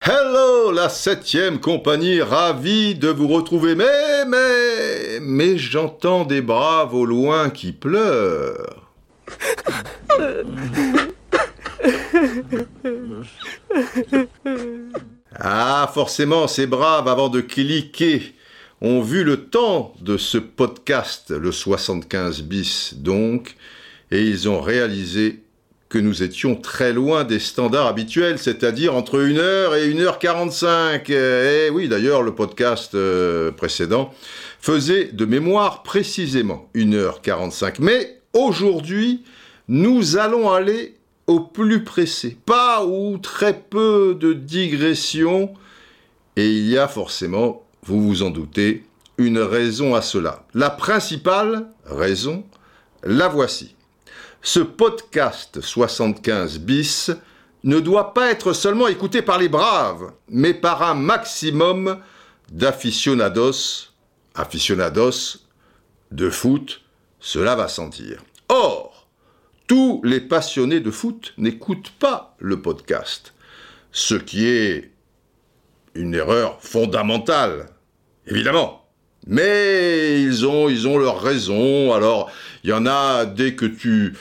Hello, la septième compagnie, ravi de vous retrouver. Mais, mais, mais j'entends des braves au loin qui pleurent. Ah, forcément, ces braves, avant de cliquer, ont vu le temps de ce podcast, le 75 bis donc, et ils ont réalisé que nous étions très loin des standards habituels, c'est-à-dire entre 1h et 1h45. Et oui, d'ailleurs, le podcast euh, précédent faisait de mémoire précisément 1h45. Mais aujourd'hui, nous allons aller au plus pressé. Pas ou très peu de digressions. Et il y a forcément, vous vous en doutez, une raison à cela. La principale raison, la voici. Ce podcast 75 bis ne doit pas être seulement écouté par les braves, mais par un maximum d'aficionados, aficionados de foot, cela va sentir. Or, tous les passionnés de foot n'écoutent pas le podcast, ce qui est une erreur fondamentale, évidemment. Mais ils ont, ils ont leurs raisons. Alors, il y en a dès que tu,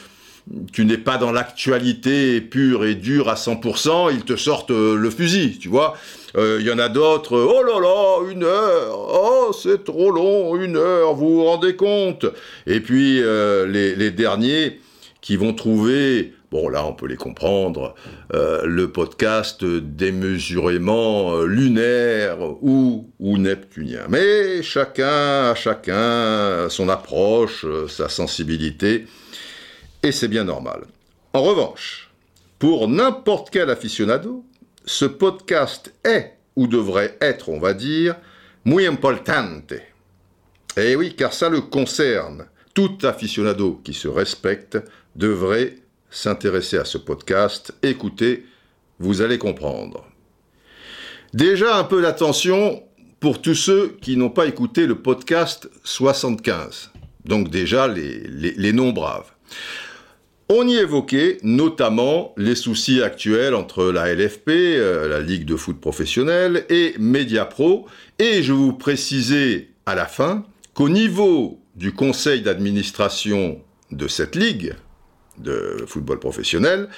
tu n'es pas dans l'actualité pure et dure à 100%, ils te sortent euh, le fusil, tu vois. Euh, Il y en a d'autres, oh là là, une heure, oh c'est trop long, une heure, vous vous rendez compte? Et puis euh, les, les derniers qui vont trouver, bon là on peut les comprendre, euh, le podcast démesurément euh, lunaire ou, neptunien. Mais chacun a chacun son approche, euh, sa sensibilité, et c'est bien normal. En revanche, pour n'importe quel aficionado, ce podcast est, ou devrait être, on va dire, muy importante. Eh oui, car ça le concerne. Tout aficionado qui se respecte devrait s'intéresser à ce podcast. Écoutez, vous allez comprendre. Déjà un peu d'attention pour tous ceux qui n'ont pas écouté le podcast 75. Donc déjà les, les, les noms braves. On y évoquait notamment les soucis actuels entre la LFP, euh, la Ligue de foot professionnelle, et Mediapro, et je vous précisais à la fin qu'au niveau du conseil d'administration de cette ligue de football professionnel,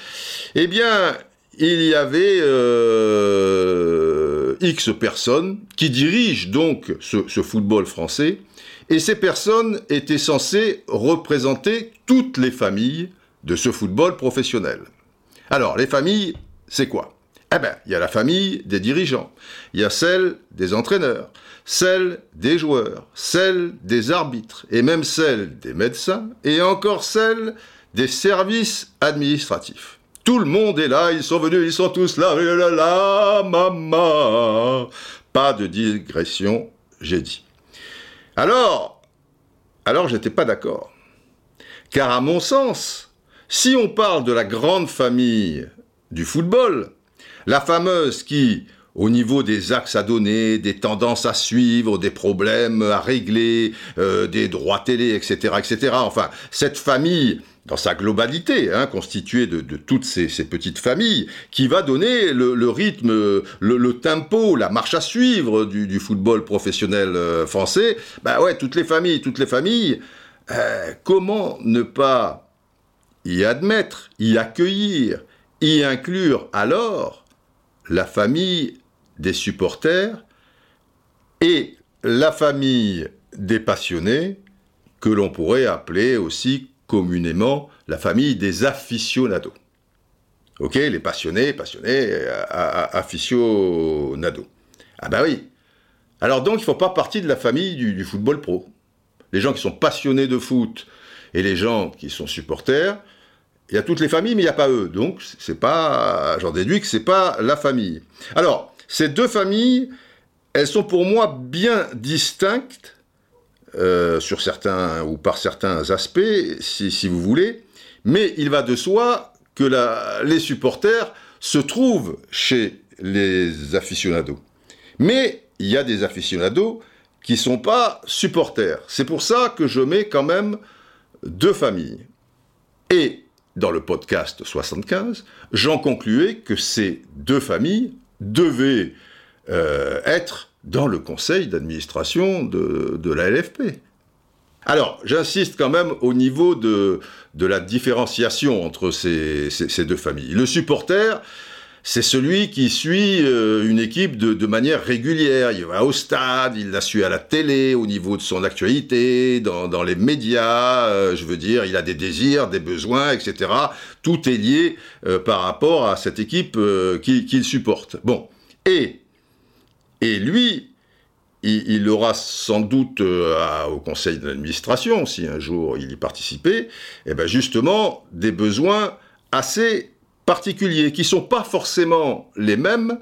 eh bien, il y avait euh, X personnes qui dirigent donc ce, ce football français, et ces personnes étaient censées représenter toutes les familles de ce football professionnel. Alors, les familles, c'est quoi? Eh bien, il y a la famille des dirigeants, il y a celle des entraîneurs, celle des joueurs, celle des arbitres, et même celle des médecins, et encore celle des services administratifs. Tout le monde est là, ils sont venus, ils sont tous là, maman. Pas de digression, j'ai dit. Alors, alors j'étais pas d'accord. Car à mon sens, si on parle de la grande famille du football, la fameuse qui, au niveau des axes à donner, des tendances à suivre, des problèmes à régler, euh, des droits télé, etc., etc., enfin, cette famille dans sa globalité, hein, constituée de, toutes ces, petites familles, qui va donner le, rythme, le, tempo, la marche à suivre du, football professionnel euh, français, bah ouais, toutes les familles, toutes les familles, euh, comment ne pas y admettre, y accueillir, y inclure alors la famille des supporters et la famille des passionnés, que l'on pourrait appeler aussi communément la famille des aficionados. Ok, les passionnés, passionnés, aficionados. Ah bah oui. Alors donc, il ne faut pas partie de la famille du, du, football pro. Les gens qui sont passionnés de foot et les gens qui sont supporters, il y a toutes les familles, mais il n'y a pas eux. Donc, c'est pas, j'en déduis que c'est pas la famille. Alors, ces deux familles, elles sont pour moi bien distinctes euh, sur certains ou par certains aspects, si, vous voulez. Mais il va de soi que les supporters se trouvent chez les aficionados. Mais il y a des aficionados qui sont pas supporters. C'est pour ça que je mets quand même deux familles. Et dans le podcast 75, j'en concluais que ces deux familles devaient euh, être dans le conseil d'administration de, la LFP. Alors, j'insiste quand même au niveau de, la différenciation entre ces, ces deux familles. Le supporter, c'est celui qui suit euh, une équipe de, manière régulière. Il va au stade, il la suit à la télé, au niveau de son actualité, dans, les médias. Euh, je veux dire, il a des désirs, des besoins, etc. Tout est lié euh, par rapport à cette équipe qu'il supporte. Bon, et et lui, il, aura sans doute au conseil d'administration, si un jour il y participait, eh ben justement des besoins assez particuliers, qui sont pas forcément les mêmes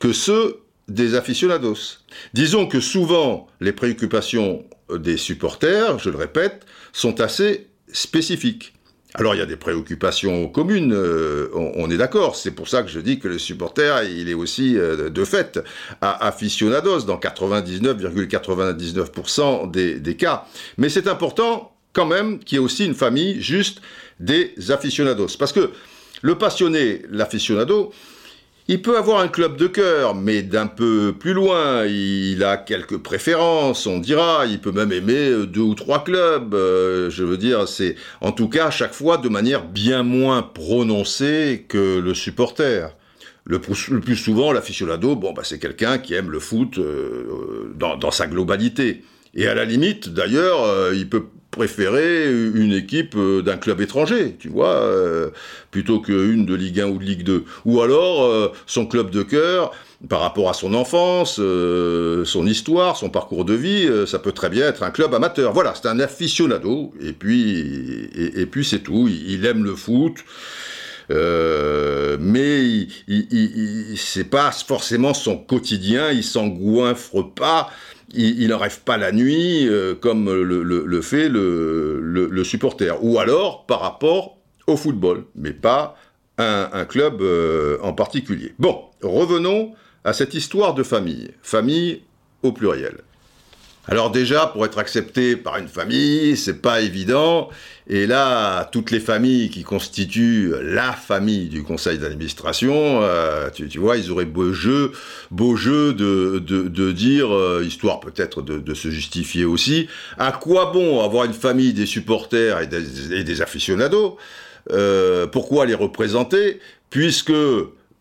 que ceux des aficionados. Disons que souvent, les préoccupations des supporters, je le répète, sont assez spécifiques. Alors il y a des préoccupations communes, euh, on, est d'accord. C'est pour ça que je dis que le supporter, il est aussi euh, de fait aficionados dans 99,99% des, des cas. Mais c'est important quand même qu'il y ait aussi une famille juste des aficionados. Parce que le passionné, l'aficionado, il peut avoir un club de cœur, mais d'un peu plus loin, il a quelques préférences, on dira, il peut même aimer deux ou trois clubs, euh, je veux dire, c'est en tout cas à chaque fois de manière bien moins prononcée que le supporter. Le plus, souvent, l'aficionado, bon, bah, c'est quelqu'un qui aime le foot euh, dans, sa globalité. Et à la limite, d'ailleurs, euh, il peut préférer une équipe euh, d'un club étranger, tu vois, euh, plutôt qu'une de Ligue 1 ou de Ligue 2. Ou alors euh, son club de cœur, par rapport à son enfance, son histoire, son parcours de vie, ça peut très bien être un club amateur. Voilà, c'est un aficionado, et puis, et, puis c'est tout. Il, aime le foot. mais il, il, c'est pas forcément son quotidien, il s'engouinfre pas il n'en rêve pas la nuit euh, comme le, fait le, supporter. Ou alors par rapport au football, mais pas un, club euh, en particulier. Bon, revenons à cette histoire de famille. Famille au pluriel. Alors déjà, pour être accepté par une famille, c'est pas évident. Et là, toutes les familles qui constituent la famille du conseil d'administration, euh, tu, vois, ils auraient beau jeu, beau jeu de, de, dire, euh, histoire peut-être de, se justifier aussi, à quoi bon avoir une famille des supporters et des, aficionados euh, Pourquoi les représenter Puisque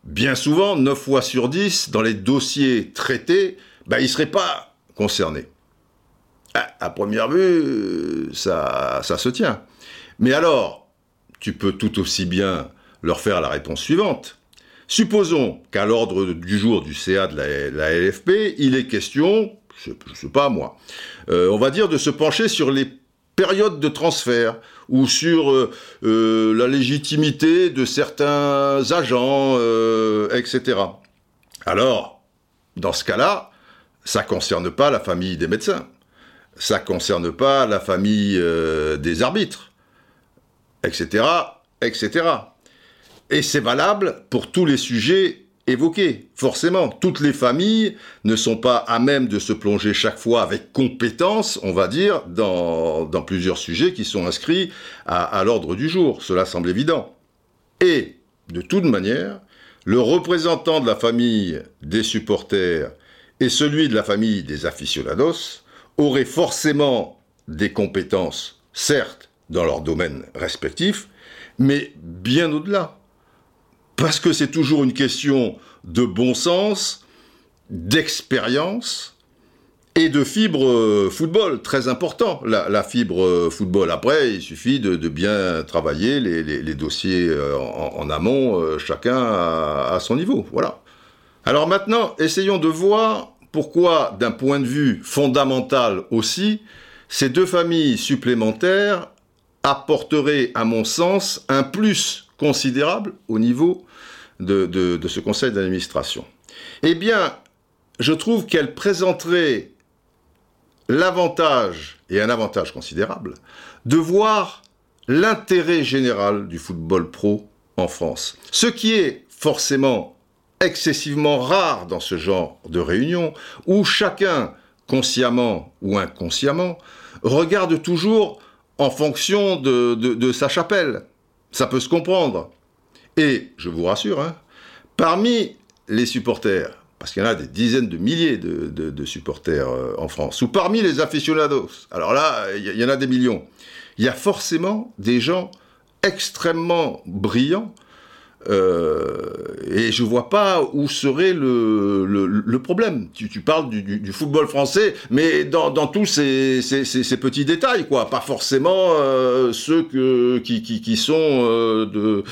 bien souvent, 9 fois sur 10, dans les dossiers traités, bah, ils seraient pas concernés. Ah, à première vue, ça, ça se tient. Mais alors, tu peux tout aussi bien leur faire la réponse suivante. Supposons qu'à l'ordre du jour du CA de la, LFP, il est question, je ne sais pas moi, euh, on va dire de se pencher sur les périodes de transfert ou sur euh, euh, la légitimité de certains agents, etc. Alors, dans ce cas-là, ça ne concerne pas la famille des médecins ça ne concerne pas la famille euh, des arbitres, etc., etc. Et c'est valable pour tous les sujets évoqués. Forcément, toutes les familles ne sont pas à même de se plonger chaque fois avec compétence, on va dire, dans, plusieurs sujets qui sont inscrits à l'ordre du jour. Cela semble évident. Et, de toute manière, le représentant de la famille des supporters et celui de la famille des aficionados auraient forcément des compétences, certes, dans leur domaine respectif, mais bien au-delà. Parce que c'est toujours une question de bon sens, d'expérience et de fibre euh, football, très important, la, fibre euh, football. Après, il suffit de, bien travailler les, dossiers euh, en, amont, chacun à son niveau. Voilà. Alors maintenant, essayons de voir pourquoi, d'un point de vue fondamental aussi, ces deux familles supplémentaires apporteraient, à mon sens, un plus considérable au niveau de, ce conseil d'administration? Eh bien, je trouve qu'elles présenteraient l'avantage, et un avantage considérable, de voir l'intérêt général du football pro en France. Ce qui est forcément excessivement rare dans ce genre de réunion, où chacun, consciemment ou inconsciemment, regarde toujours en fonction de, sa chapelle. Ça peut se comprendre. Et, je vous rassure, hein, parmi les supporters, parce qu'il y en a des dizaines de milliers de, supporters euh, en France, ou parmi les aficionados, alors là, il y, en a des millions, il y a forcément des gens extrêmement brillants euh, et je vois pas où serait le, le, problème. Tu, tu parles du, du, football français, mais dans, dans tous ces, ces, ces, petits détails, quoi. Pas forcément euh, ceux que, qui, qui, qui sont euh, de,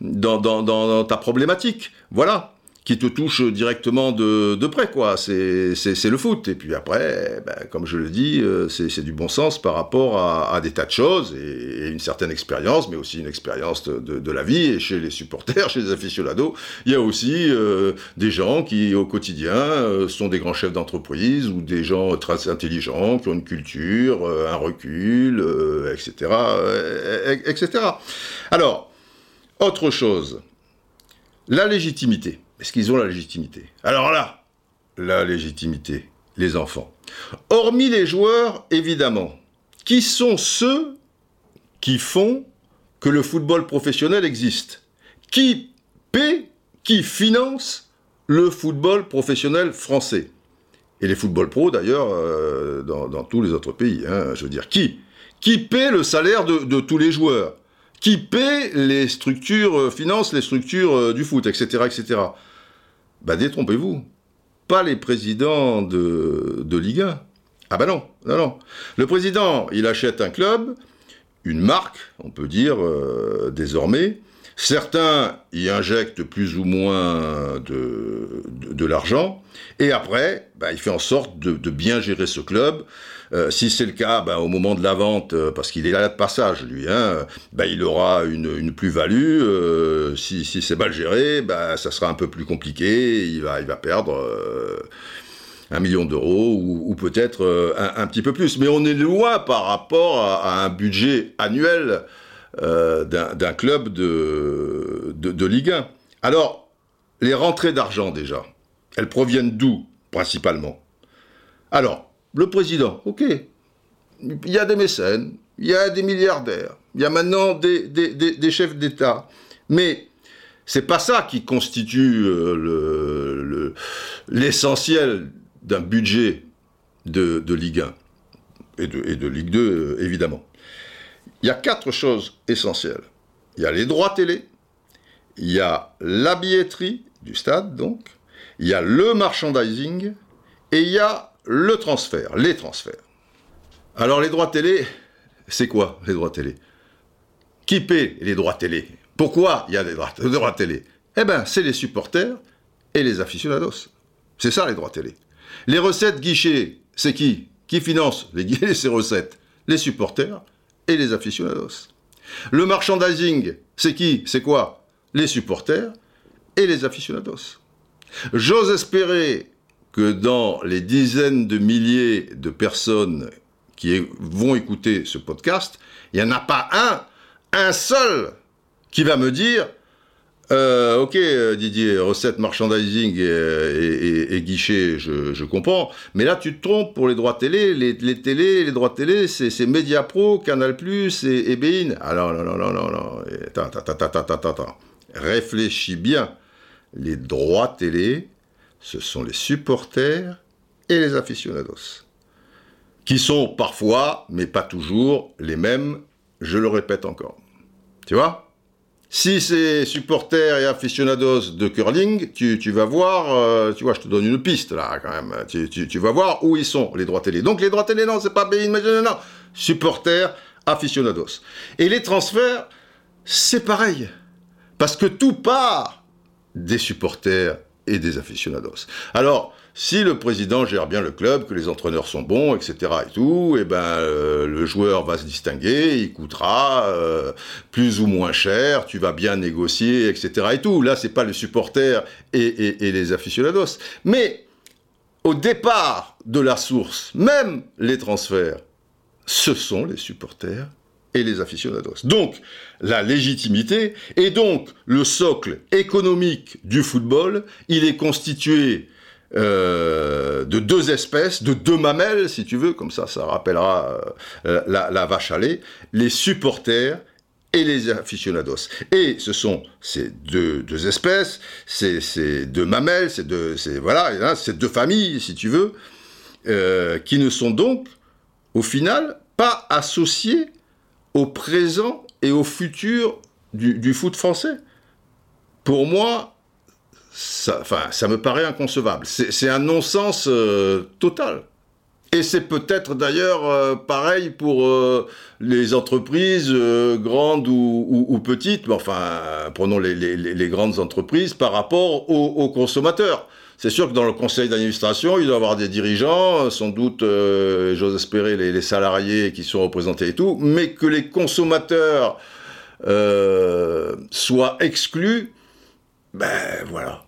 dans, dans, dans ta problématique. Voilà qui te touche directement de, de près, quoi. C'est le foot. Et puis après, ben, comme je le dis, euh, c'est du bon sens par rapport à, des tas de choses et, une certaine expérience, mais aussi une expérience de, de, la vie. Et chez les supporters, chez les aficionados, il y a aussi euh, des gens qui, au quotidien, euh, sont des grands chefs d'entreprise ou des gens très intelligents, qui ont une culture, un recul, etc., etc. Alors, autre chose, la légitimité. Est-ce qu'ils ont la légitimité? Alors là, la légitimité, les enfants. Hormis les joueurs, évidemment, qui sont ceux qui font que le football professionnel existe? Qui paie, qui finance le football professionnel français? Et les football pros, d'ailleurs, euh, dans, tous les autres pays. Hein, je veux dire, qui? Qui paie le salaire de tous les joueurs? Qui paie les structures, euh, finance les structures euh, du foot, etc., etc. Bah détrompez-vous, pas les présidents de, de Ligue 1. Ah bah non, non, non. Le président, il achète un club, une marque, on peut dire euh, désormais. Certains y injectent plus ou moins de, l'argent, et après, bah, il fait en sorte de, bien gérer ce club, euh, si c'est le cas, ben, au moment de la vente, euh, parce qu'il est là de passage, lui, hein, ben, il aura une, plus-value. Euh, si, c'est mal géré, ça sera un peu plus compliqué. Il va perdre un million d'euros ou, peut-être un, petit peu plus. Mais on est loin par rapport à, un budget annuel d'un club de, de, de Ligue 1. Alors, les rentrées d'argent déjà, elles proviennent d'où principalement? Alors, le président, ok. Il y a des mécènes, il y a des milliardaires, il y a maintenant des, chefs d'État. Mais c'est pas ça qui constitue euh, l'essentiel d'un budget de, Ligue 1 et de, et de Ligue 2, euh, évidemment. Il y a quatre choses essentielles. Il y a les droits télé, il y a la billetterie du stade, donc, il y a le merchandising, et il y a le transfert, les transferts. Alors les droits télé, c'est quoi les droits télé? Qui paie les droits télé? Pourquoi il y a des droits, télé? Eh bien, c'est les supporters et les aficionados. C'est ça les droits télé. Les recettes guichets, c'est qui? Qui finance les, ces recettes? Les supporters les aficionados. Le merchandising, c'est qui C'est quoi? Les supporters et les aficionados. J'ose espérer que dans les dizaines de milliers de personnes qui vont écouter ce podcast, il n'y en a pas un, un seul, qui va me dire euh, ok, Didier, recette merchandising et, guichet, je, comprends. Mais là, tu te trompes pour les droits télé. Les, les télé, les droits télé, c'est Mediapro, Canal+, et, et Bein. Alors, non, non, non, non, non. Attends, attends, attends, attends, attends. Réfléchis bien. Les droits télé, ce sont les supporters et les aficionados, qui sont parfois, mais pas toujours, les mêmes, je le répète encore. Tu vois? Si c'est supporters et aficionados de curling, tu, vas voir, euh, tu vois, je te donne une piste là quand même, tu, vas voir où ils sont, les droits télé. Donc les droits télé, non, c'est pas BIN, non, non, supporters, aficionados. Et les transferts, c'est pareil. Parce que tout part des supporters et des aficionados. Alors, si le président gère bien le club, que les entraîneurs sont bons, etc. et tout, et eh ben euh, le joueur va se distinguer, il coûtera euh, plus ou moins cher, tu vas bien négocier, etc. et tout. Là, c'est pas les supporters et, et les aficionados, mais au départ de la source, même les transferts, ce sont les supporters et les aficionados. Donc, la légitimité et donc le socle économique du football, il est constitué euh, de deux espèces, de deux mamelles, si tu veux, comme ça, ça rappellera euh, la, vache à lait, les supporters et les aficionados. Et ce sont ces deux, espèces, ces, deux mamelles, ces deux, familles, si tu veux, euh, qui ne sont donc, au final, pas associées au présent et au futur du, foot français. Pour moi, ça, me paraît inconcevable. C'est un non-sens euh, total. Et c'est peut-être d'ailleurs euh, pareil pour euh, les entreprises grandes ou, petites, mais enfin, prenons les, grandes entreprises par rapport aux, consommateurs. C'est sûr que dans le conseil d'administration, il doit y avoir des dirigeants, sans doute, j'ose espérer, les, salariés qui sont représentés et tout, mais que les consommateurs soient exclus, ben voilà.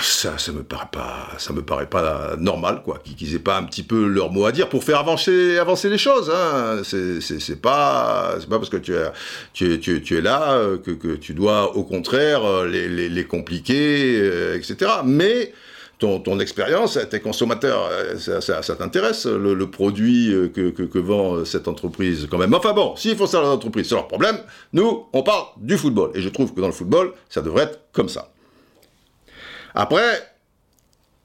Ça, ça me paraît pas, ça me paraît pas normal, quoi, qu'ils aient pas un petit peu leur mot à dire pour faire avancer, avancer les choses. Hein. C'est pas, c'est pas parce que tu es, tu es, tu es, là euh, que, que, tu dois, au contraire, euh, les, les, les compliquer, euh, etc. Mais ton, ton expérience, tes consommateurs, ça, ça, ça t'intéresse, le, le, produit que, que, que, vend cette entreprise quand même. Enfin bon, s'il faut ça dans l'entreprise, c'est leur problème. Nous, on parle du football. Et je trouve que dans le football, ça devrait être comme ça. Après,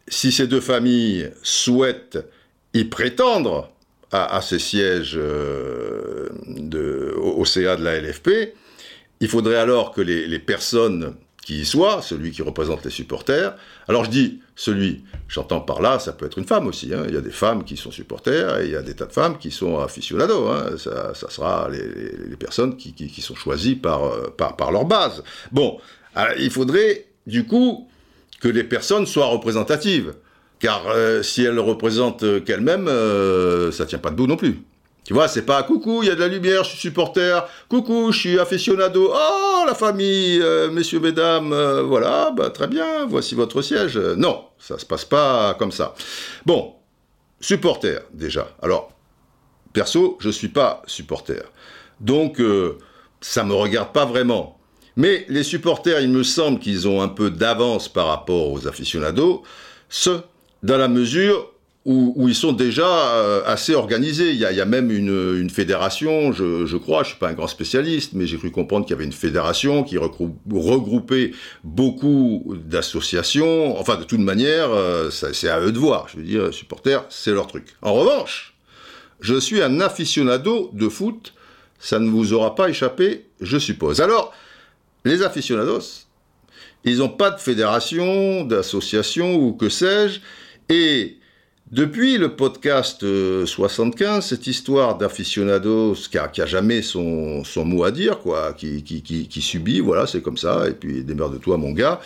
si ces deux familles souhaitent y prétendre à, ces sièges euh, au, CA de la LFP, il faudrait alors que les, personnes qui y soient, celui qui représente les supporters, alors je dis celui, j'entends par là, ça peut être une femme aussi, hein. il y a des femmes qui sont supporters et il y a des tas de femmes qui sont aficionados, hein. ça, sera les, personnes qui, sont choisies par, par, par leur base. Bon, il faudrait du coup que les personnes soient représentatives. Car euh, si elles représentent qu'elles-mêmes, euh, ça tient pas debout non plus. Tu vois, c'est pas coucou, il y a de la lumière, je suis supporter, coucou, je suis aficionado, oh la famille, euh, messieurs, mesdames, voilà, bah, très bien, voici votre siège. Non, ça se passe pas comme ça. Bon, supporter déjà. Alors, perso, je suis pas supporter. Donc, ça me regarde pas vraiment. Mais les supporters, il me semble qu'ils ont un peu d'avance par rapport aux aficionados, ce, dans la mesure où, ils sont déjà euh, assez organisés. Il y a, même une, fédération, je, crois, je suis pas un grand spécialiste, mais j'ai cru comprendre qu'il y avait une fédération qui regroupait beaucoup d'associations. Enfin, de toute manière, euh, c'est à eux de voir. Je veux dire, supporters, c'est leur truc. En revanche, je suis un aficionado de foot. Ça ne vous aura pas échappé, je suppose. Alors, les aficionados, ils n'ont pas de fédération, d'association ou que sais-je. Et depuis le podcast 75, euh, cette histoire d'aficionados qui a, jamais son, mot à dire, quoi, qui, qui, subit, voilà, c'est comme ça, et puis de toi mon gars,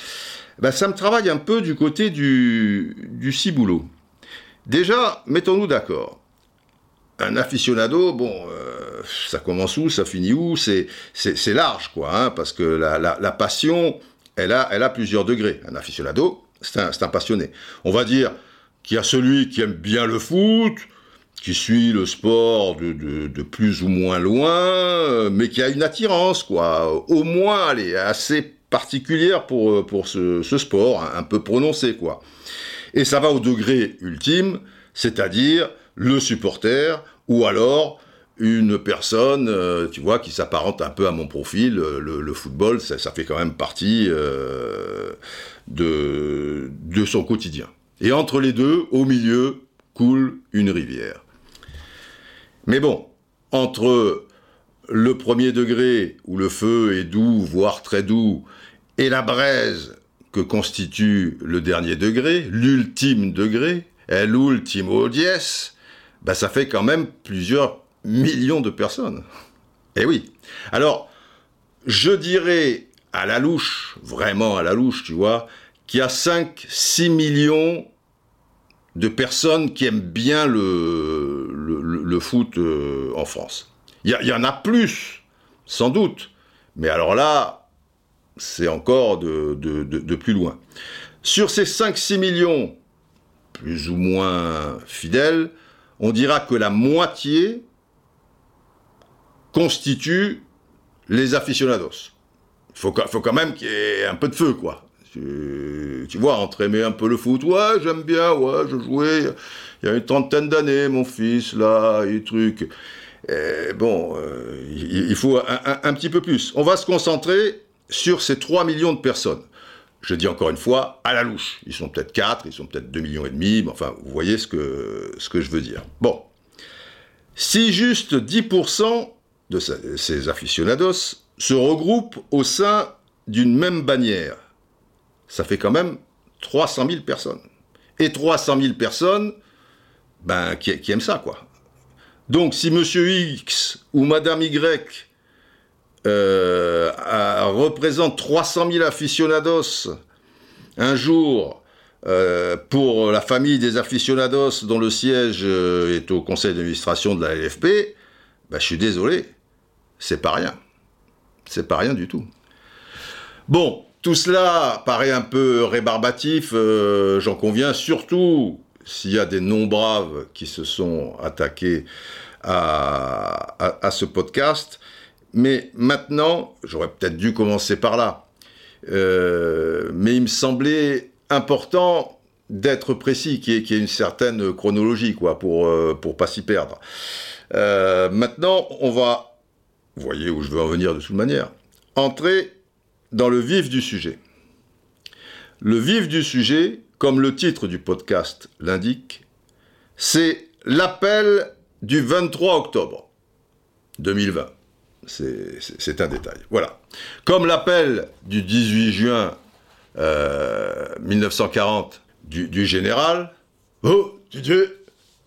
ben, ça me travaille un peu du côté du, du ciboulot. Déjà, mettons-nous d'accord un aficionado, bon, euh, ça commence où, ça finit où, c'est large quoi, hein, parce que la, la, passion, elle a elle a plusieurs degrés. Un aficionado, c'est un, un passionné. On va dire qu'il y a celui qui aime bien le foot, qui suit le sport de, de, de, plus ou moins loin, mais qui a une attirance, quoi, au moins, allez, assez particulière pour, pour ce, ce sport, un peu prononcé, quoi. Et ça va au degré ultime, c'est-à-dire le supporter, ou alors une personne, euh, tu vois, qui s'apparente un peu à mon profil. Euh, le, football, ça, fait quand même partie euh, de, de son quotidien. Et entre les deux, au milieu, coule une rivière. Mais bon, entre le premier degré, où le feu est doux, voire très doux, et la braise que constitue le dernier degré, l'ultime degré, l'ultimo dies, bah, ça fait quand même plusieurs millions de personnes. Eh oui. Alors, je dirais à la louche, vraiment à la louche, tu vois, qu'il y a 5, 6 millions de personnes qui aiment bien le, le, foot euh, en France. Il y, en a plus, sans doute. Mais alors là, c'est encore de, de, de, plus loin. Sur ces 5-6 millions, plus ou moins fidèles, on dira que la moitié constitue les aficionados. Il faut, quand même qu'il y ait un peu de feu, quoi. Tu, vois, entre aimer un peu le foot, ouais, j'aime bien, ouais, je jouais il y a une trentaine d'années, mon fils, là, et truc. Bon, euh, il, faut un, un, petit peu plus. On va se concentrer sur ces 3 millions de personnes. Je dis encore une fois, à la louche. Ils sont peut-être 4, ils sont peut-être 2 millions et demi, mais enfin, vous voyez ce que, je veux dire. Bon. Si juste 10% de ces aficionados se regroupent au sein d'une même bannière, ça fait quand même 300 000 personnes. Et 300 000 personnes, ben, qui, aiment ça, quoi. Donc, si Monsieur X ou Madame Y euh, représente 300 000 aficionados un jour euh, pour la famille des aficionados dont le siège euh, est au conseil d'administration de la LFP, ben, je suis désolé, c'est pas rien. C'est pas rien du tout. Bon, tout cela paraît un peu rébarbatif, j'en conviens, surtout s'il y a des non-braves qui se sont attaqués à, ce podcast. Mais maintenant, j'aurais peut-être dû commencer par là. Euh, mais il me semblait important d'être précis, qu'il y, ait une certaine chronologie, quoi, pour ne euh, pas s'y perdre. Euh, maintenant, on va, vous voyez où je veux en venir de toute manière, entrer dans le vif du sujet. Le vif du sujet, comme le titre du podcast l'indique, c'est l'appel du 23 octobre 2020. C'est un détail. Voilà. Comme l'appel du 18 juin 1940 euh, du, général. Oh, Didier,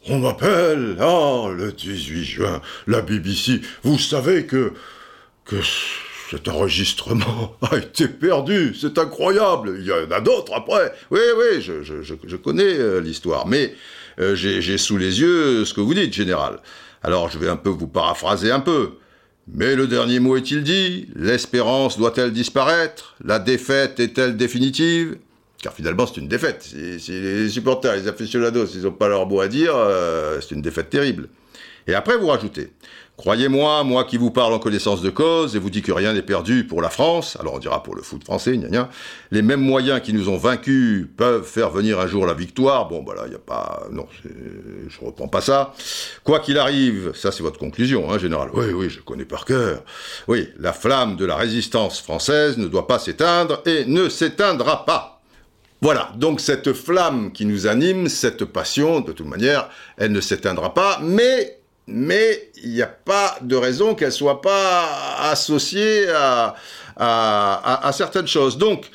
on m'appelle, ah, le 18 juin, la BBC. Vous savez que, que cet enregistrement a été perdu, c'est incroyable, il y en a d'autres après. Oui, oui, je, connais euh, l'histoire, mais euh, j'ai sous les yeux ce que vous dites, général. Alors je vais un peu vous paraphraser un peu. Mais le dernier mot est-il dit? L'espérance doit-elle disparaître? La défaite est-elle définitive? Car finalement c'est une défaite. Si, les supporters, les aficionados, ils n'ont pas leur mot à dire, euh, c'est une défaite terrible. Et après vous rajoutez Croyez-moi, moi qui vous parle en connaissance de cause et vous dis que rien n'est perdu pour la France, alors on dira pour le foot français, les mêmes moyens qui nous ont vaincus peuvent faire venir un jour la victoire. Bon, voilà, il n'y a pas. Non, je reprends pas ça. Quoi qu'il arrive, ça c'est votre conclusion, hein, général. Oui, oui, je connais par cœur. Oui, la flamme de la résistance française ne doit pas s'éteindre et ne s'éteindra pas. Voilà, donc cette flamme qui nous anime, cette passion, de toute manière, elle ne s'éteindra pas, mais mais il n'y a pas de raison qu'elle soit pas associée à, certaines choses. Donc,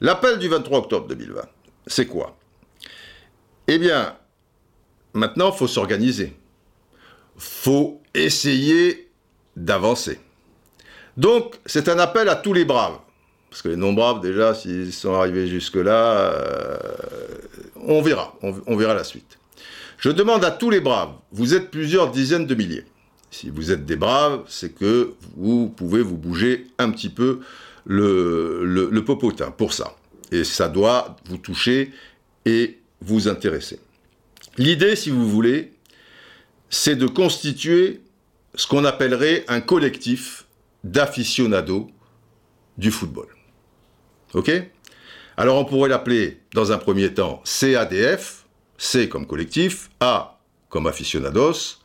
l'appel du 23 octobre 2020, c'est quoi? Eh bien, maintenant, il faut s'organiser. faut essayer d'avancer. Donc, c'est un appel à tous les braves. Parce que les non-braves, déjà, s'ils sont arrivés jusque-là, euh, on verra, on verra la suite. Je demande à tous les braves, vous êtes plusieurs dizaines de milliers. Si vous êtes des braves, c'est que vous pouvez vous bouger un petit peu le, popotin pour ça. Et ça doit vous toucher et vous intéresser. L'idée, si vous voulez, c'est de constituer ce qu'on appellerait un collectif d'aficionados du football. OK? Alors on pourrait l'appeler dans un premier temps CADF, C comme collectif, A comme aficionados,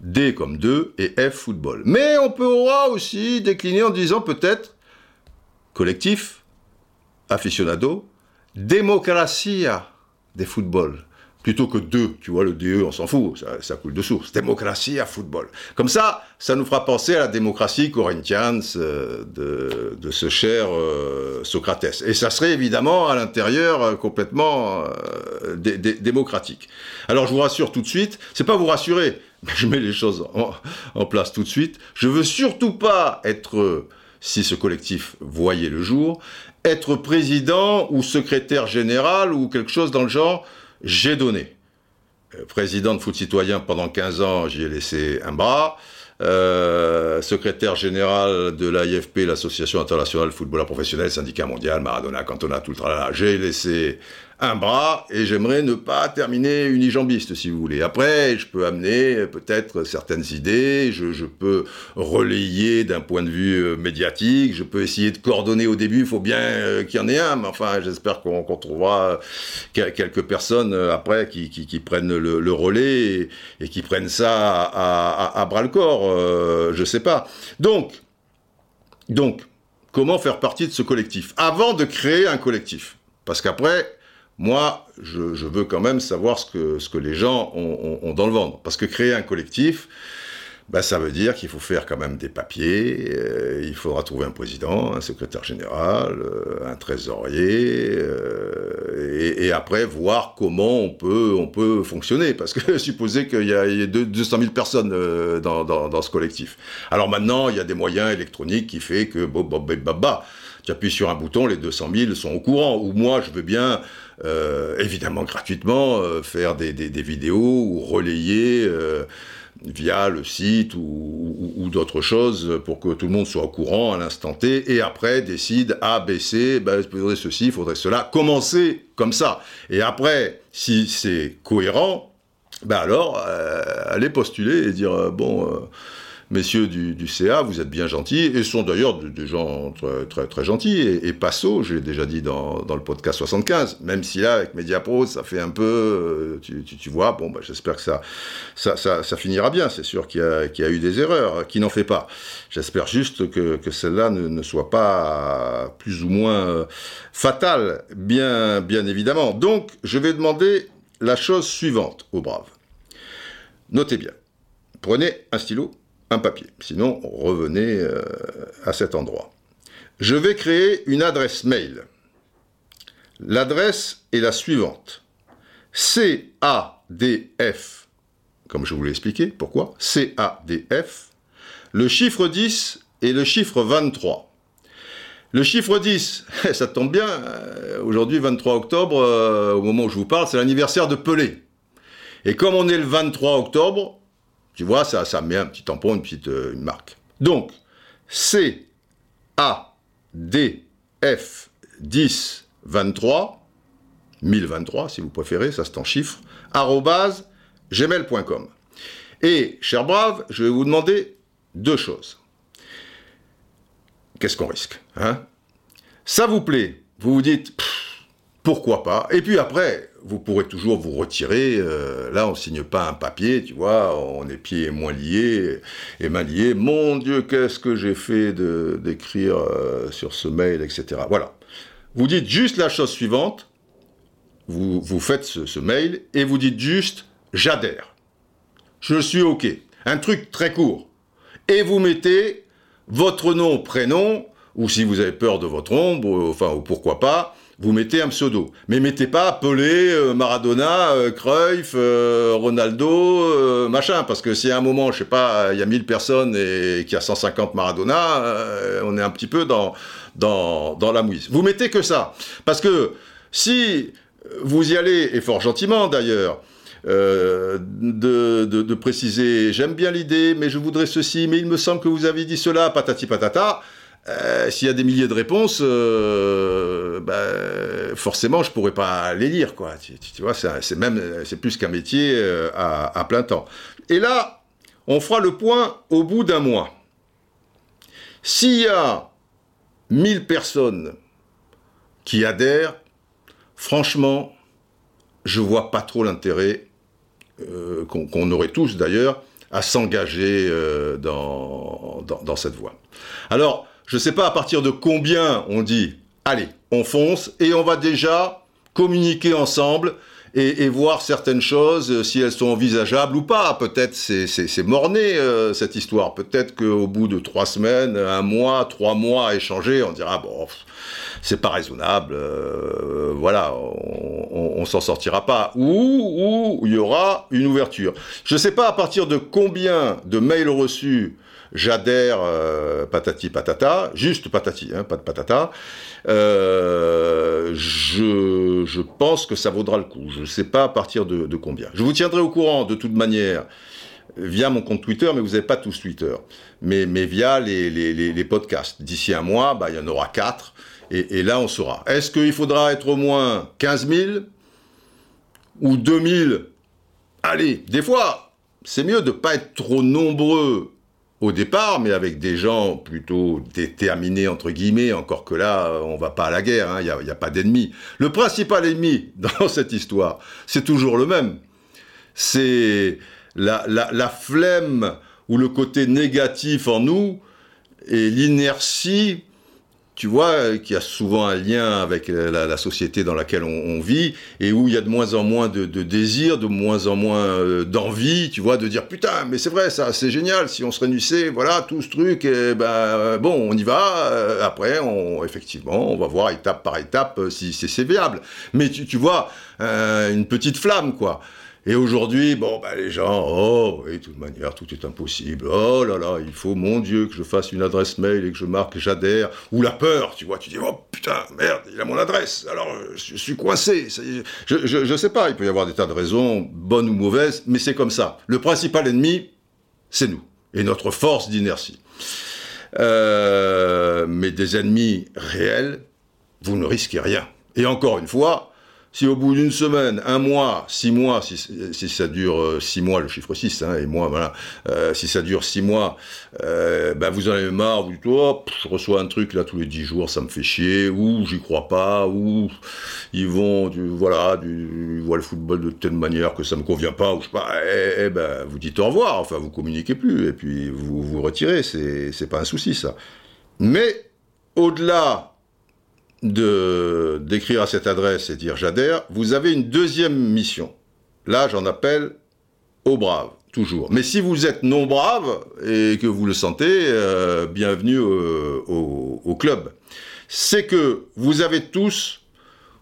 D comme 2 et F football. Mais on pourra aussi décliner en disant peut-être collectif, aficionado, démocratia des footballs plutôt que deux. Tu vois, le DE, on s'en fout, ça, coule de source. Démocratie à football. Comme ça, ça nous fera penser à la démocratie corinthienne euh, de, ce cher euh, Socrates. Et ça serait évidemment à l'intérieur euh, complètement démocratique. Alors je vous rassure tout de suite, c'est pas vous rassurer, mais je mets les choses en, en place tout de suite. Je veux surtout pas être si ce collectif voyait le jour, être président ou secrétaire général ou quelque chose dans le genre j'ai donné. Euh, président de foot citoyen pendant 15 ans, j'y ai laissé un bras. Euh, secrétaire général de l'AIFP, l'Association internationale footballeur professionnel, syndicat mondial, Maradona, Cantona, tout le tralala. J'ai laissé un bras et j'aimerais ne pas terminer unijambiste si vous voulez. Après, je peux amener peut-être certaines idées, je, peux relayer d'un point de vue euh, médiatique, je peux essayer de coordonner au début, il faut bien euh, qu'il y en ait un, mais enfin j'espère qu'on trouvera quelques personnes euh, après qui, prennent le, relais et, qui prennent ça à, bras le corps, je sais pas. Donc, donc, comment faire partie de ce collectif? Avant de créer un collectif Parce qu'après, moi, je, veux quand même savoir ce que, ce que les gens ont, dans le ventre. Parce que créer un collectif, bah, ça veut dire qu'il faut faire quand même des papiers, euh, il faudra trouver un président, un secrétaire général, euh, un trésorier, euh, et, après voir comment on peut, on peut fonctionner. Parce que supposez qu'il y a, 200 000 personnes dans, dans, ce collectif. Alors maintenant, il y a des moyens électroniques qui fait que, bon, bon, bah, bah, tu appuies sur un bouton, les 200 000 sont au courant. Ou moi, je veux bien euh, évidemment gratuitement, euh, faire des, vidéos ou relayer euh, via le site ou, d'autres choses pour que tout le monde soit au courant à l'instant T et après décide A, B, ben, il faudrait ceci, il faudrait cela. Commencer comme ça. Et après, si c'est cohérent, ben alors, aller postuler et dire, bon messieurs du, CA, vous êtes bien gentils, et sont d'ailleurs des gens très, très, gentils, et, et Passo, j'ai déjà dit dans, le podcast 75, même si là, avec Mediapro, ça fait un peu, euh, tu, vois, bon, bah, j'espère que ça, ça, finira bien, c'est sûr qu'il y, a eu des erreurs, qui n'en fait pas. J'espère juste que, celle-là ne, soit pas plus ou moins euh, fatale, bien, bien évidemment. Donc, je vais demander la chose suivante aux braves. Notez bien. Prenez un stylo un papier. Sinon, revenez euh, à cet endroit. Je vais créer une adresse mail. L'adresse est la suivante. CADF, comme je vous l'ai expliqué, pourquoi? CADF, le chiffre 10 et le chiffre 23. Le chiffre 10, ça tombe bien, euh, aujourd'hui 23 octobre, euh, au moment où je vous parle, c'est l'anniversaire de Pelé. Et comme on est le 23 octobre, tu vois, ça, ça met un petit tampon, une petite euh, marque. Donc, C, A, D, F, 10, 23, 1023 si vous préférez, ça c'est en chiffres, arrobase gmail.com. Et, cher brave, je vais vous demander deux choses. Qu'est-ce qu'on risque hein? Ça vous plaît Vous vous dites, pourquoi pas Et puis après, vous pourrez toujours vous retirer. Euh, là, on signe pas un papier, tu vois, on est pieds et moins liés et mains liés. Mon Dieu, qu'est-ce que j'ai fait d'écrire euh, sur ce mail, etc. Voilà. Vous dites juste la chose suivante. Vous, vous faites ce, mail et vous dites juste j'adhère. Je suis OK. Un truc très court. Et vous mettez votre nom, prénom, ou si vous avez peur de votre ombre, enfin, ou pourquoi pas, vous mettez un pseudo. Mais mettez pas Pelé, euh, Maradona, euh, Cruyff, euh, Ronaldo, machin, parce que si à un moment, je sais pas, il y a 1000 personnes et qu'il y a 150 Maradona, on est un petit peu dans, la mouise. Vous mettez que ça. Parce que si vous y allez, et fort gentiment d'ailleurs, de, de, de, préciser j'aime bien l'idée, mais je voudrais ceci, mais il me semble que vous avez dit cela, patati patata. Euh, s'il y a des milliers de réponses, euh, bah, forcément, je pourrais pas les lire, quoi. Tu, vois, c'est même, c'est plus qu'un métier euh, à, plein temps. Et là, on fera le point au bout d'un mois. S'il y a 1000 personnes qui adhèrent, franchement, je vois pas trop l'intérêt qu'on aurait tous d'ailleurs à s'engager dans, dans, dans, cette voie. Alors, je ne sais pas à partir de combien on dit, allez, on fonce et on va déjà communiquer ensemble et, voir certaines choses, euh, si elles sont envisageables ou pas. Peut-être c'est, morné euh, cette histoire. Peut-être qu'au bout de trois semaines, un mois, trois mois à échanger, on dira, bon, c'est pas raisonnable, euh, voilà, on, on, s'en sortira pas. Ou, ou il y aura une ouverture. Je ne sais pas à partir de combien de mails reçus j'adhère euh, patati patata, juste patati, hein, pas de patata. Euh, je, je, pense que ça vaudra le coup. Je ne sais pas à partir de, combien. Je vous tiendrai au courant de toute manière via mon compte Twitter, mais vous n'avez pas tous Twitter, mais, mais via les, les, les, podcasts. D'ici un mois, bah, il y en aura quatre, et, et là on saura. Est-ce qu'il faudra être au moins 15 000 ou 2 000 Allez, des fois, c'est mieux de ne pas être trop nombreux au départ, mais avec des gens plutôt déterminés, entre guillemets, encore que là, on va pas à la guerre, il hein, n'y a, a, pas d'ennemi. Le principal ennemi dans cette histoire, c'est toujours le même. C'est la, la, la, flemme ou le côté négatif en nous et l'inertie tu vois, qui a souvent un lien avec la, société dans laquelle on, vit, et où il y a de moins en moins de, de désir, de moins en moins euh, d'envie, tu vois, de dire putain, mais c'est vrai, ça, c'est génial, si on se réunissait, voilà, tout ce truc, ben euh, bon, on y va, euh, après, on, effectivement, on va voir étape par étape si, c'est viable. Mais tu vois, une petite flamme, quoi. Et aujourd'hui, bon, bah, les gens, oh, oui, de toute manière, tout est impossible. Oh là là, il faut, mon Dieu, que je fasse une adresse mail et que je marque j'adhère. Ou la peur, tu vois, tu dis, oh putain, merde, il a mon adresse, alors je suis coincé. Je, je, je sais pas, il peut y avoir des tas de raisons, bonnes ou mauvaises, mais c'est comme ça. Le principal ennemi, c'est nous, et notre force d'inertie. Euh, mais des ennemis réels, vous ne risquez rien. Et encore une fois, si au bout d'une semaine, un mois, six mois, si, ça dure euh, six mois, le chiffre 6, hein, et moi, voilà, euh, si ça dure six mois, euh, ben vous en avez marre, vous dites, oh, je reçois un truc là tous les dix jours, ça me fait chier, ou j'y crois pas, ou ils vont, du, voilà, du, ils voient le football de telle manière que ça me convient pas, ou je sais pas, eh, eh ben, vous dites au revoir, enfin, vous communiquez plus, et puis vous vous retirez, c'est pas un souci, ça. Mais, au-delà d'écrire à cette adresse et dire j'adhère, vous avez une deuxième mission. Là, j'en appelle aux braves, toujours. Mais si vous êtes non brave et que vous le sentez, euh, bienvenue au, club. C'est que vous avez tous,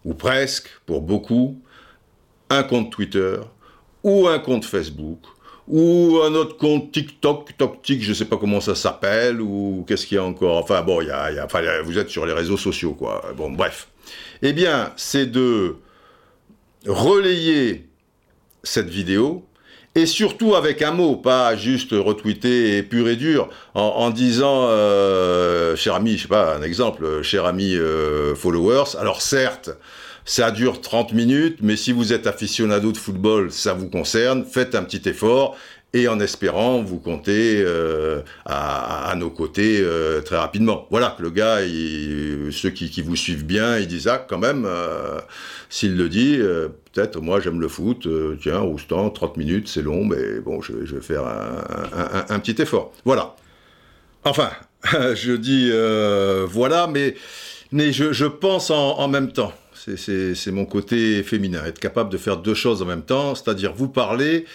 ou presque, pour beaucoup, un compte Twitter ou un compte Facebook ou un autre compte TikTok, TokTik, je sais pas comment ça s'appelle, ou qu'est-ce qu'il y a encore. Enfin bon, y a, vous êtes sur les réseaux sociaux, quoi. Bon, bref. Eh bien, c'est de relayer cette vidéo, et surtout avec un mot, pas juste retweeter pur et dur, en, disant, euh, cher ami, je sais pas, un exemple, cher ami euh, followers, alors certes, ça dure 30 minutes, mais si vous êtes aficionado de football, ça vous concerne, faites un petit effort et en espérant vous compter euh, à, nos côtés euh, très rapidement. Voilà, le gars, ceux qui, vous suivent bien, ils disent ah quand même, euh, s'il le dit, peut-être moi j'aime le foot, tiens, Roustan, 30 minutes, c'est long, mais bon, je, vais faire un, petit effort. Voilà. Enfin, je dis voilà, mais, mais je, pense en même temps. C'est mon côté féminin, être capable de faire deux choses en même temps, c'est-à-dire vous parler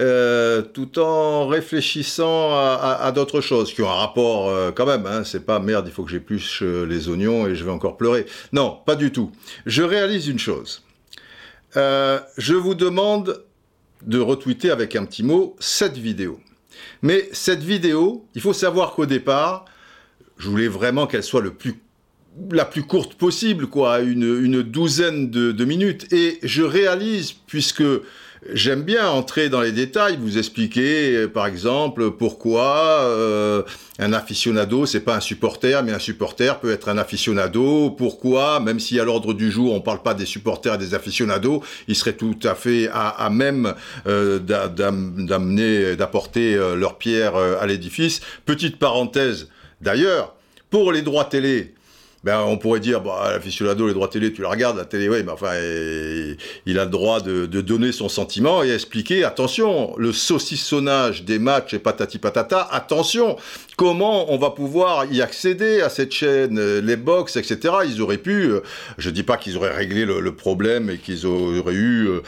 euh, tout en réfléchissant à, d'autres choses qui ont un rapport euh, quand même. Hein, c'est pas merde, il faut que j'épluche euh, les oignons et je vais encore pleurer. Non, pas du tout. Je réalise une chose. je vous demande de retweeter avec un petit mot cette vidéo. Mais cette vidéo, il faut savoir qu'au départ, je voulais vraiment qu'elle soit le plus la plus courte possible, quoi, une, douzaine de, minutes. Et je réalise, puisque j'aime bien entrer dans les détails, vous expliquer, euh, par exemple, pourquoi euh, un aficionado, c'est pas un supporter, mais un supporter peut être un aficionado. Pourquoi, même si à l'ordre du jour on parle pas des supporters et des aficionados, il serait tout à fait à, même euh, d'amener, d'apporter leur pierre à l'édifice. Petite parenthèse, d'ailleurs, pour les droits télé, ben, on pourrait dire, bah, l'aficionado, les droits télé, tu la regardes, la télé, oui, mais enfin, il a le droit de, donner son sentiment et expliquer, attention, le saucissonnage des matchs et patati patata, attention, comment on va pouvoir y accéder à cette chaîne, les box, etc. Ils auraient pu, euh, je dis pas qu'ils auraient réglé le, problème et qu'ils auraient eu... Euh,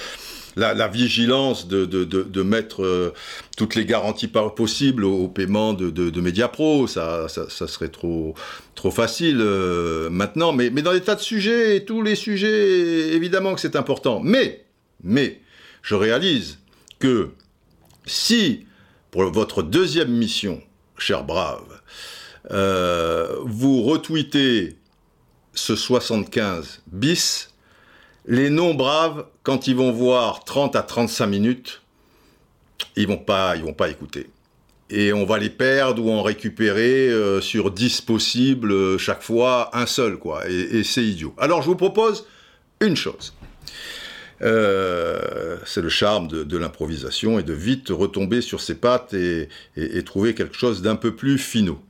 la, vigilance de, de, mettre euh, toutes les garanties possibles au, paiement de, de, Mediapro, ça, ça, serait trop, trop facile euh, maintenant. Mais, mais dans des tas de sujets, et tous les sujets, évidemment que c'est important. Mais, mais, je réalise que si, pour votre deuxième mission, cher brave, euh, vous retweetez ce 75 bis, les non braves, quand ils vont voir 30 à 35 minutes, ils vont pas, ils vont pas écouter. Et on va les perdre ou en récupérer euh, sur 10 possibles euh, chaque fois, un seul, quoi. Et, c'est idiot. Alors je vous propose une chose. Euh, c'est le charme de, l'improvisation et de vite retomber sur ses pattes et, trouver quelque chose d'un peu plus finaux.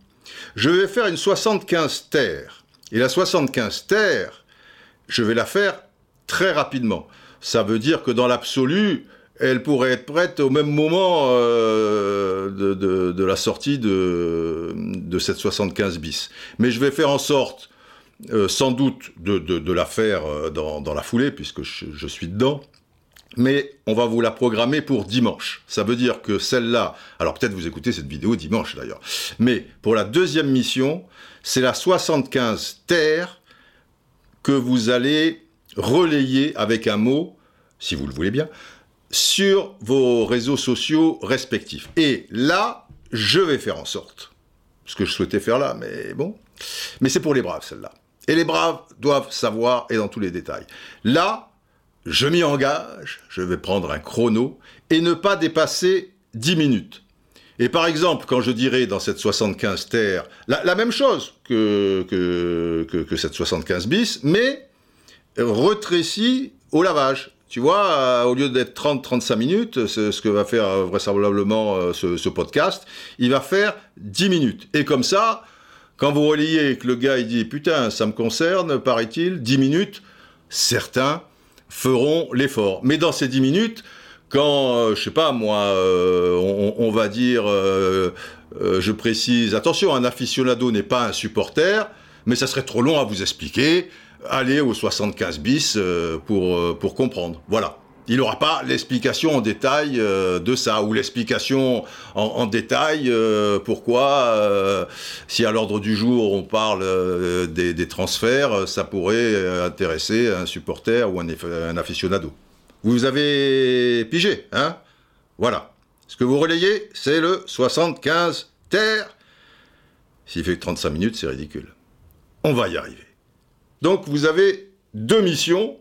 Je vais faire une 75 terres. Et la 75 terres, je vais la faire très rapidement. Ça veut dire que dans l'absolu, elle pourrait être prête au même moment euh, de, la sortie de, cette 75 bis. Mais je vais faire en sorte, euh, sans doute, de, la faire euh, dans, la foulée, puisque je, suis dedans. Mais on va vous la programmer pour dimanche. Ça veut dire que celle-là, alors peut-être vous écoutez cette vidéo dimanche d'ailleurs, mais pour la deuxième mission, c'est la 75 terre que vous allez relayer avec un mot, si vous le voulez bien, sur vos réseaux sociaux respectifs. Et là, je vais faire en sorte, ce que je souhaitais faire là, mais bon, mais c'est pour les braves celle-là. Et les braves doivent savoir et dans tous les détails. Là, je m'y engage, je vais prendre un chrono et ne pas dépasser 10 minutes. Et par exemple, quand je dirai dans cette 75 terre la, même chose que, que, que, cette 75 bis, mais retréci au lavage. Tu vois, euh, au lieu d'être 30-35 minutes, c'est ce que va faire euh, vraisemblablement euh, ce, podcast, il va faire 10 minutes. Et comme ça, quand vous reliez que le gars il dit putain, ça me concerne, paraît-il, 10 minutes, certains feront l'effort. Mais dans ces 10 minutes, quand, je sais pas moi, on, va dire, je précise, attention, un aficionado n'est pas un supporter, mais ça serait trop long à vous expliquer aller au 75 bis euh, pour, euh, pour comprendre. Voilà. Il n'aura pas l'explication en détail euh, de ça, ou l'explication en, détail pourquoi, si à l'ordre du jour on parle des, transferts, ça pourrait intéresser un supporter ou un, un aficionado. Vous avez pigé, hein? Voilà. Ce que vous relayez, c'est le 75 terre. S'il fait 35 minutes, c'est ridicule. On va y arriver. Donc vous avez deux missions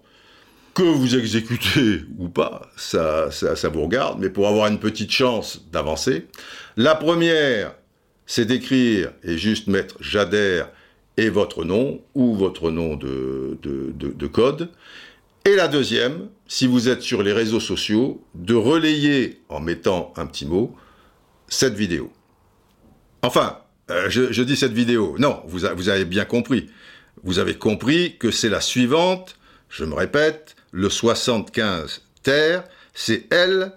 que vous exécutez ou pas, ça, vous regarde, mais pour avoir une petite chance d'avancer. La première, c'est d'écrire et juste mettre j'adhère et votre nom ou votre nom de, de, code. Et la deuxième, si vous êtes sur les réseaux sociaux, de relayer en mettant un petit mot cette vidéo. Enfin, euh, je, dis cette vidéo. Non, vous avez bien compris. Vous avez compris que c'est la suivante, je me répète, le 75 terre, c'est elle,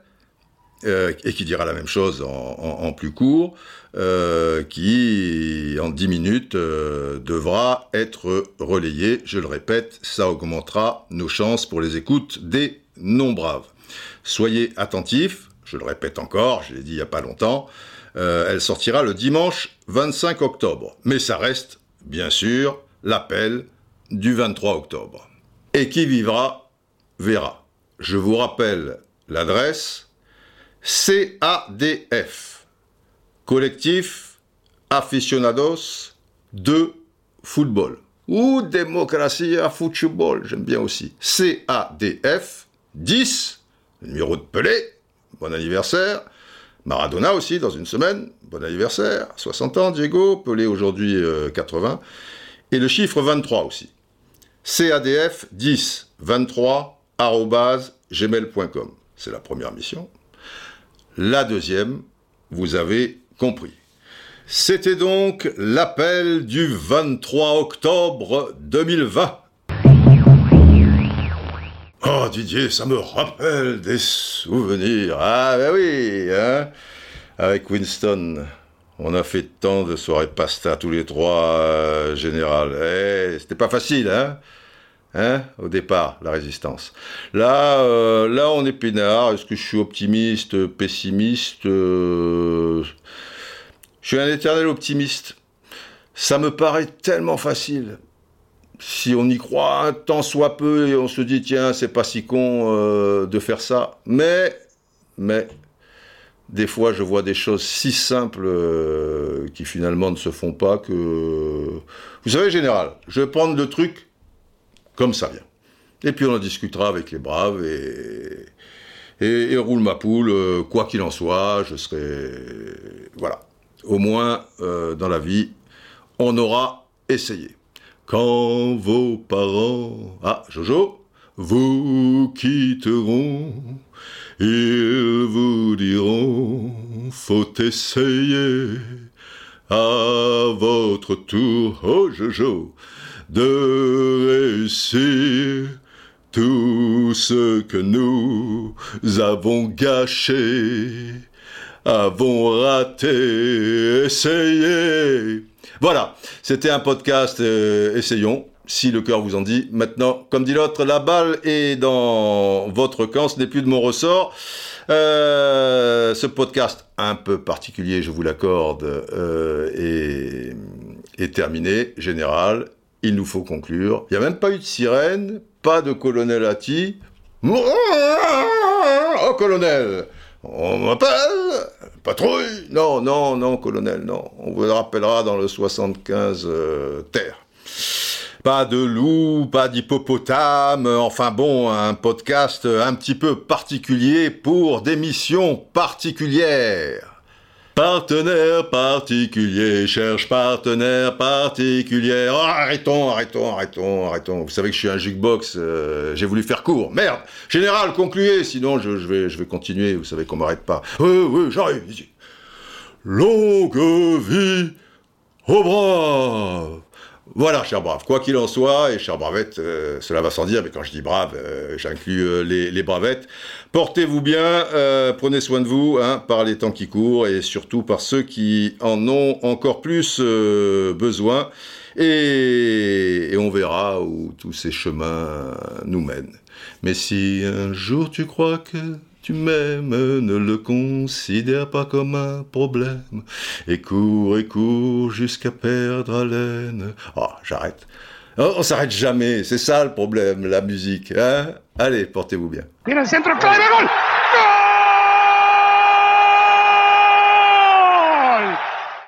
euh, et qui dira la même chose en, plus court, euh, qui en 10 minutes euh, devra être relayée. Je le répète, ça augmentera nos chances pour les écoutes des non-braves. Soyez attentifs, je le répète encore, je l'ai dit il n'y a pas longtemps, elle sortira le dimanche 25 octobre. Mais ça reste, bien sûr, l'appel du 23 octobre. Et qui vivra verra. Je vous rappelle l'adresse CADF, Collectif Aficionados de Football, ou Démocratie à Football, j'aime bien aussi. CADF 10, numéro de Pelé, bon anniversaire. Maradona aussi, dans une semaine, bon anniversaire. 60 ans, Diego, Pelé aujourd'hui 80. Et le chiffre 23 aussi. CADF 10 23 gmail.com. C'est la première mission. La deuxième, vous avez compris. C'était donc l'appel du 23 octobre 2020. Oh Didier, ça me rappelle des souvenirs. Ah ben oui, hein Avec Winston. On a fait tant de soirées pasta tous les trois, euh, général. Eh, c'était pas facile, hein? Hein, au départ, la résistance. Là, euh, là, on est peinard. Est-ce que je suis optimiste, pessimiste euh, Je suis un éternel optimiste. Ça me paraît tellement facile. Si on y croit tant soit peu et on se dit tiens, c'est pas si con de faire ça. Mais, mais, des fois, je vois des choses si simples euh, qui finalement ne se font pas que... Vous savez, général, je vais prendre le truc comme ça vient. Et puis on en discutera avec les braves et, et, roule ma poule, euh, quoi qu'il en soit, je serai... Voilà. Au moins, euh, dans la vie, on aura essayé. Quand vos parents... Ah, Jojo Vous quitteront, ils vous diront, faut essayer à votre tour, oh Jojo, de réussir tout ce que nous avons gâché, avons raté, essayé. Voilà, c'était un podcast euh, Essayons, si le cœur vous en dit. Maintenant, comme dit l'autre, la balle est dans votre camp, ce n'est plus de mon ressort. Euh, ce podcast un peu particulier, je vous l'accorde, euh, est, terminé, général. Il nous faut conclure. Il n'y a même pas eu de sirène, pas de colonel Atti. Oh, colonel On m'appelle Patrouille Non, non, non, colonel, non. On vous le rappellera dans le 75 euh, terre. Pas de loup, pas d'hippopotame, enfin bon, un podcast un petit peu particulier pour des missions particulières. Partenaire particulier, cherche partenaire particulier. Oh, arrêtons, arrêtons, arrêtons, arrêtons. Vous savez que je suis un jukebox, euh, j'ai voulu faire court. Merde Général, concluez, sinon je, vais, je vais continuer, vous savez qu'on m'arrête pas. Oui, oui, j'arrive. Longue vie au bras voilà, cher brave. Quoi qu'il en soit, et cher bravette, euh, cela va sans dire, mais quand je dis brave, euh, j'inclus euh, les, bravettes. Portez-vous bien, prenez soin de vous hein, par les temps qui courent et surtout par ceux qui en ont encore plus besoin. Et, et, on verra où tous ces chemins nous mènent. Mais si un jour tu crois que tu m'aimes, ne le considère pas comme un problème. Et cours et cours jusqu'à perdre haleine. Oh, j'arrête. Oh, on s'arrête jamais, c'est ça le problème, la musique. Hein? Allez, portez-vous bien.